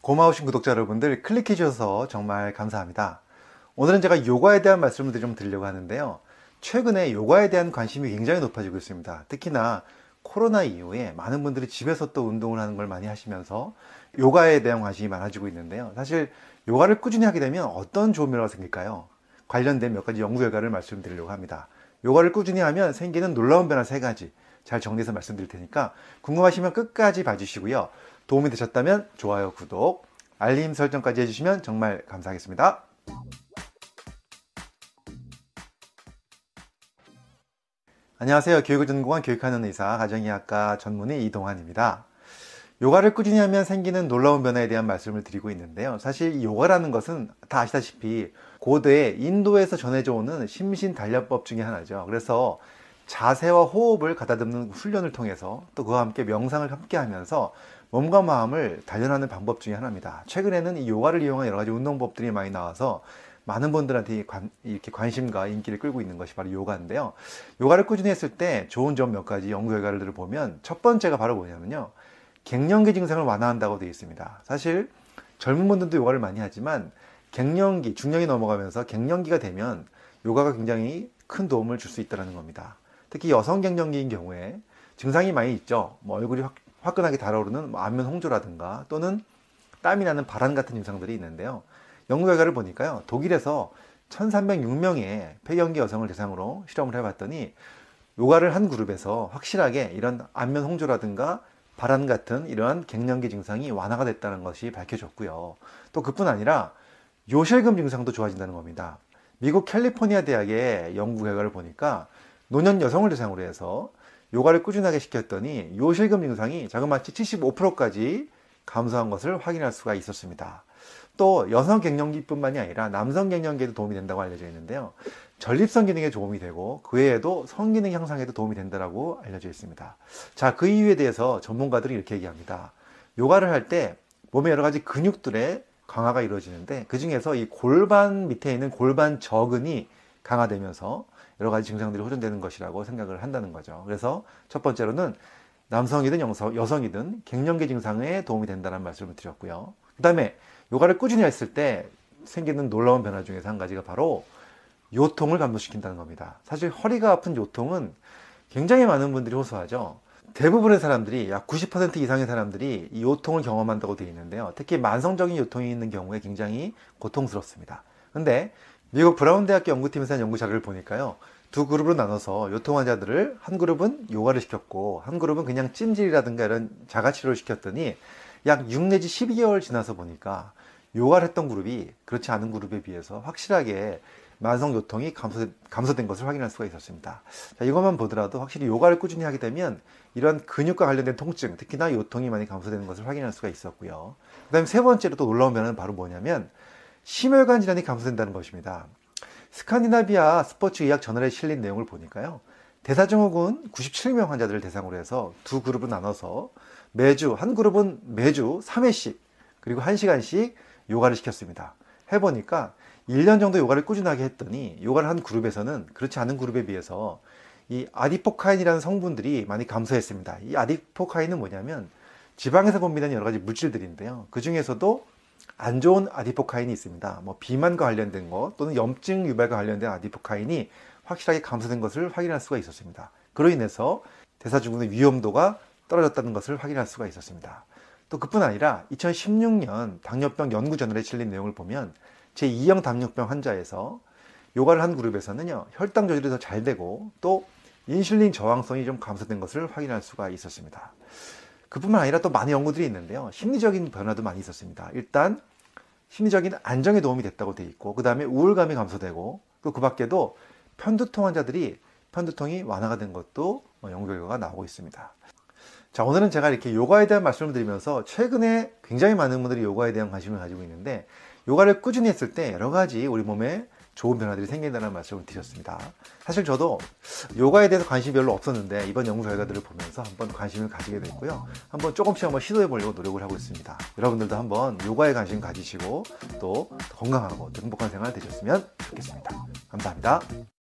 고마우신 구독자 여러분들 클릭해 주셔서 정말 감사합니다. 오늘은 제가 요가에 대한 말씀을 좀 드리려고 하는데요. 최근에 요가에 대한 관심이 굉장히 높아지고 있습니다. 특히나 코로나 이후에 많은 분들이 집에서 또 운동을 하는 걸 많이 하시면서 요가에 대한 관심이 많아지고 있는데요. 사실 요가를 꾸준히 하게 되면 어떤 좋은 변화가 생길까요? 관련된 몇 가지 연구 결과를 말씀드리려고 합니다. 요가를 꾸준히 하면 생기는 놀라운 변화 세 가지 잘 정리해서 말씀드릴 테니까 궁금하시면 끝까지 봐주시고요. 도움이 되셨다면 좋아요, 구독, 알림 설정까지 해주시면 정말 감사하겠습니다. 안녕하세요. 교육을 전공한 교육하는 의사, 가정의학과 전문의 이동환입니다. 요가를 꾸준히 하면 생기는 놀라운 변화에 대한 말씀을 드리고 있는데요. 사실 요가라는 것은 다 아시다시피 고대 인도에서 전해져 오는 심신 단련법 중의 하나죠. 그래서 자세와 호흡을 가다듬는 훈련을 통해서 또 그와 함께 명상을 함께 하면서 몸과 마음을 단련하는 방법 중의 하나입니다. 최근에는 이 요가를 이용한 여러 가지 운동법들이 많이 나와서 많은 분들한테 관, 이렇게 관심과 인기를 끌고 있는 것이 바로 요가인데요. 요가를 꾸준히 했을 때 좋은 점 몇 가지 연구 결과를 보면 첫 번째가 바로 뭐냐면요. 갱년기 증상을 완화한다고 되어 있습니다. 사실 젊은 분들도 요가를 많이 하지만 갱년기, 중년이 넘어가면서 갱년기가 되면 요가가 굉장히 큰 도움을 줄 수 있다는 겁니다. 특히 여성 갱년기인 경우에 증상이 많이 있죠. 뭐 얼굴이 확, 화끈하게 달아오르는 뭐 안면 홍조라든가 또는 땀이 나는 발한 같은 증상들이 있는데요. 연구 결과를 보니까요. 독일에서 1306명의 폐경기 여성을 대상으로 실험을 해봤더니 요가를 한 그룹에서 확실하게 이런 안면 홍조라든가 발한 같은 이러한 갱년기 증상이 완화가 됐다는 것이 밝혀졌고요. 또 그뿐 아니라 요실금 증상도 좋아진다는 겁니다. 미국 캘리포니아 대학의 연구 결과를 보니까 노년 여성을 대상으로 해서 요가를 꾸준하게 시켰더니 요실금 증상이 자그마치 75%까지 감소한 것을 확인할 수가 있었습니다. 또 여성 갱년기뿐만이 아니라 남성 갱년기에도 도움이 된다고 알려져 있는데요. 전립선 기능에 도움이 되고 그 외에도 성기능 향상에도 도움이 된다고 알려져 있습니다. 자, 그 이유에 대해서 전문가들이 이렇게 얘기합니다. 요가를 할 때 몸의 여러 가지 근육들의 강화가 이루어지는데 그 중에서 이 골반 밑에 있는 골반 저근이 강화되면서 여러 가지 증상들이 호전되는 것이라고 생각을 한다는 거죠. 그래서 첫 번째로는 남성이든 여성이든 갱년기 증상에 도움이 된다는 말씀을 드렸고요. 그 다음에 요가를 꾸준히 했을 때 생기는 놀라운 변화 중에서 한 가지가 바로 요통을 감소시킨다는 겁니다. 사실 허리가 아픈 요통은 굉장히 많은 분들이 호소하죠. 대부분의 사람들이 약 90% 이상의 사람들이 이 요통을 경험한다고 되어 있는데요. 특히 만성적인 요통이 있는 경우에 굉장히 고통스럽습니다. 근데 미국 브라운 대학교 연구팀에서 한 연구 자료를 보니까요. 두 그룹으로 나눠서 요통 환자들을 한 그룹은 요가를 시켰고 한 그룹은 그냥 찜질이라든가 이런 자가 치료를 시켰더니 약 6 내지 12개월 지나서 보니까 요가를 했던 그룹이 그렇지 않은 그룹에 비해서 확실하게 만성 요통이 감소, 감소된 것을 확인할 수가 있었습니다. 자, 이것만 보더라도 확실히 요가를 꾸준히 하게 되면 이런 근육과 관련된 통증, 특히나 요통이 많이 감소되는 것을 확인할 수가 있었고요. 그 다음에 세 번째로 또 놀라운 변화는 바로 뭐냐면 심혈관 질환이 감소된다는 것입니다. 스칸디나비아 스포츠 의학 저널에 실린 내용을 보니까요. 대사증후군 97명 환자들을 대상으로 해서 두 그룹을 나눠서 매주 한 그룹은 매주 3회씩 그리고 1시간씩 요가를 시켰습니다. 해보니까 1년 정도 요가를 꾸준하게 했더니 요가를 한 그룹에서는 그렇지 않은 그룹에 비해서 이 아디포카인이라는 성분들이 많이 감소했습니다. 이 아디포카인은 뭐냐면 지방에서 분비되는 여러 가지 물질들인데요. 그 중에서도 안 좋은 아디포카인이 있습니다. 뭐 비만과 관련된 것 또는 염증 유발과 관련된 아디포카인이 확실하게 감소된 것을 확인할 수가 있었습니다. 그로 인해서 대사증후군의 위험도가 떨어졌다는 것을 확인할 수가 있었습니다. 또 그뿐 아니라 2016년 당뇨병 연구 저널에 실린 내용을 보면 제2형 당뇨병 환자에서 요가를 한 그룹에서는요 혈당 조절이 더 잘 되고 또 인슐린 저항성이 좀 감소된 것을 확인할 수가 있었습니다. 그뿐만 아니라 또 많은 연구들이 있는데요. 심리적인 변화도 많이 있었습니다. 일단 심리적인 안정에 도움이 됐다고 돼 있고 그 다음에 우울감이 감소되고 또 그 밖에도 편두통 환자들이 편두통이 완화가 된 것도 연구 결과가 나오고 있습니다. 자 오늘은 제가 이렇게 요가에 대한 말씀을 드리면서 최근에 굉장히 많은 분들이 요가에 대한 관심을 가지고 있는데 요가를 꾸준히 했을 때 여러 가지 우리 몸에 좋은 변화들이 생긴다는 말씀을 드렸습니다. 사실 저도 요가에 대해서 관심이 별로 없었는데 이번 연구 결과들을 보면서 한번 관심을 가지게 됐고요. 한번 조금씩 한번 시도해 보려고 노력을 하고 있습니다. 여러분들도 한번 요가에 관심 가지시고 또 건강하고 또 행복한 생활 되셨으면 좋겠습니다. 감사합니다.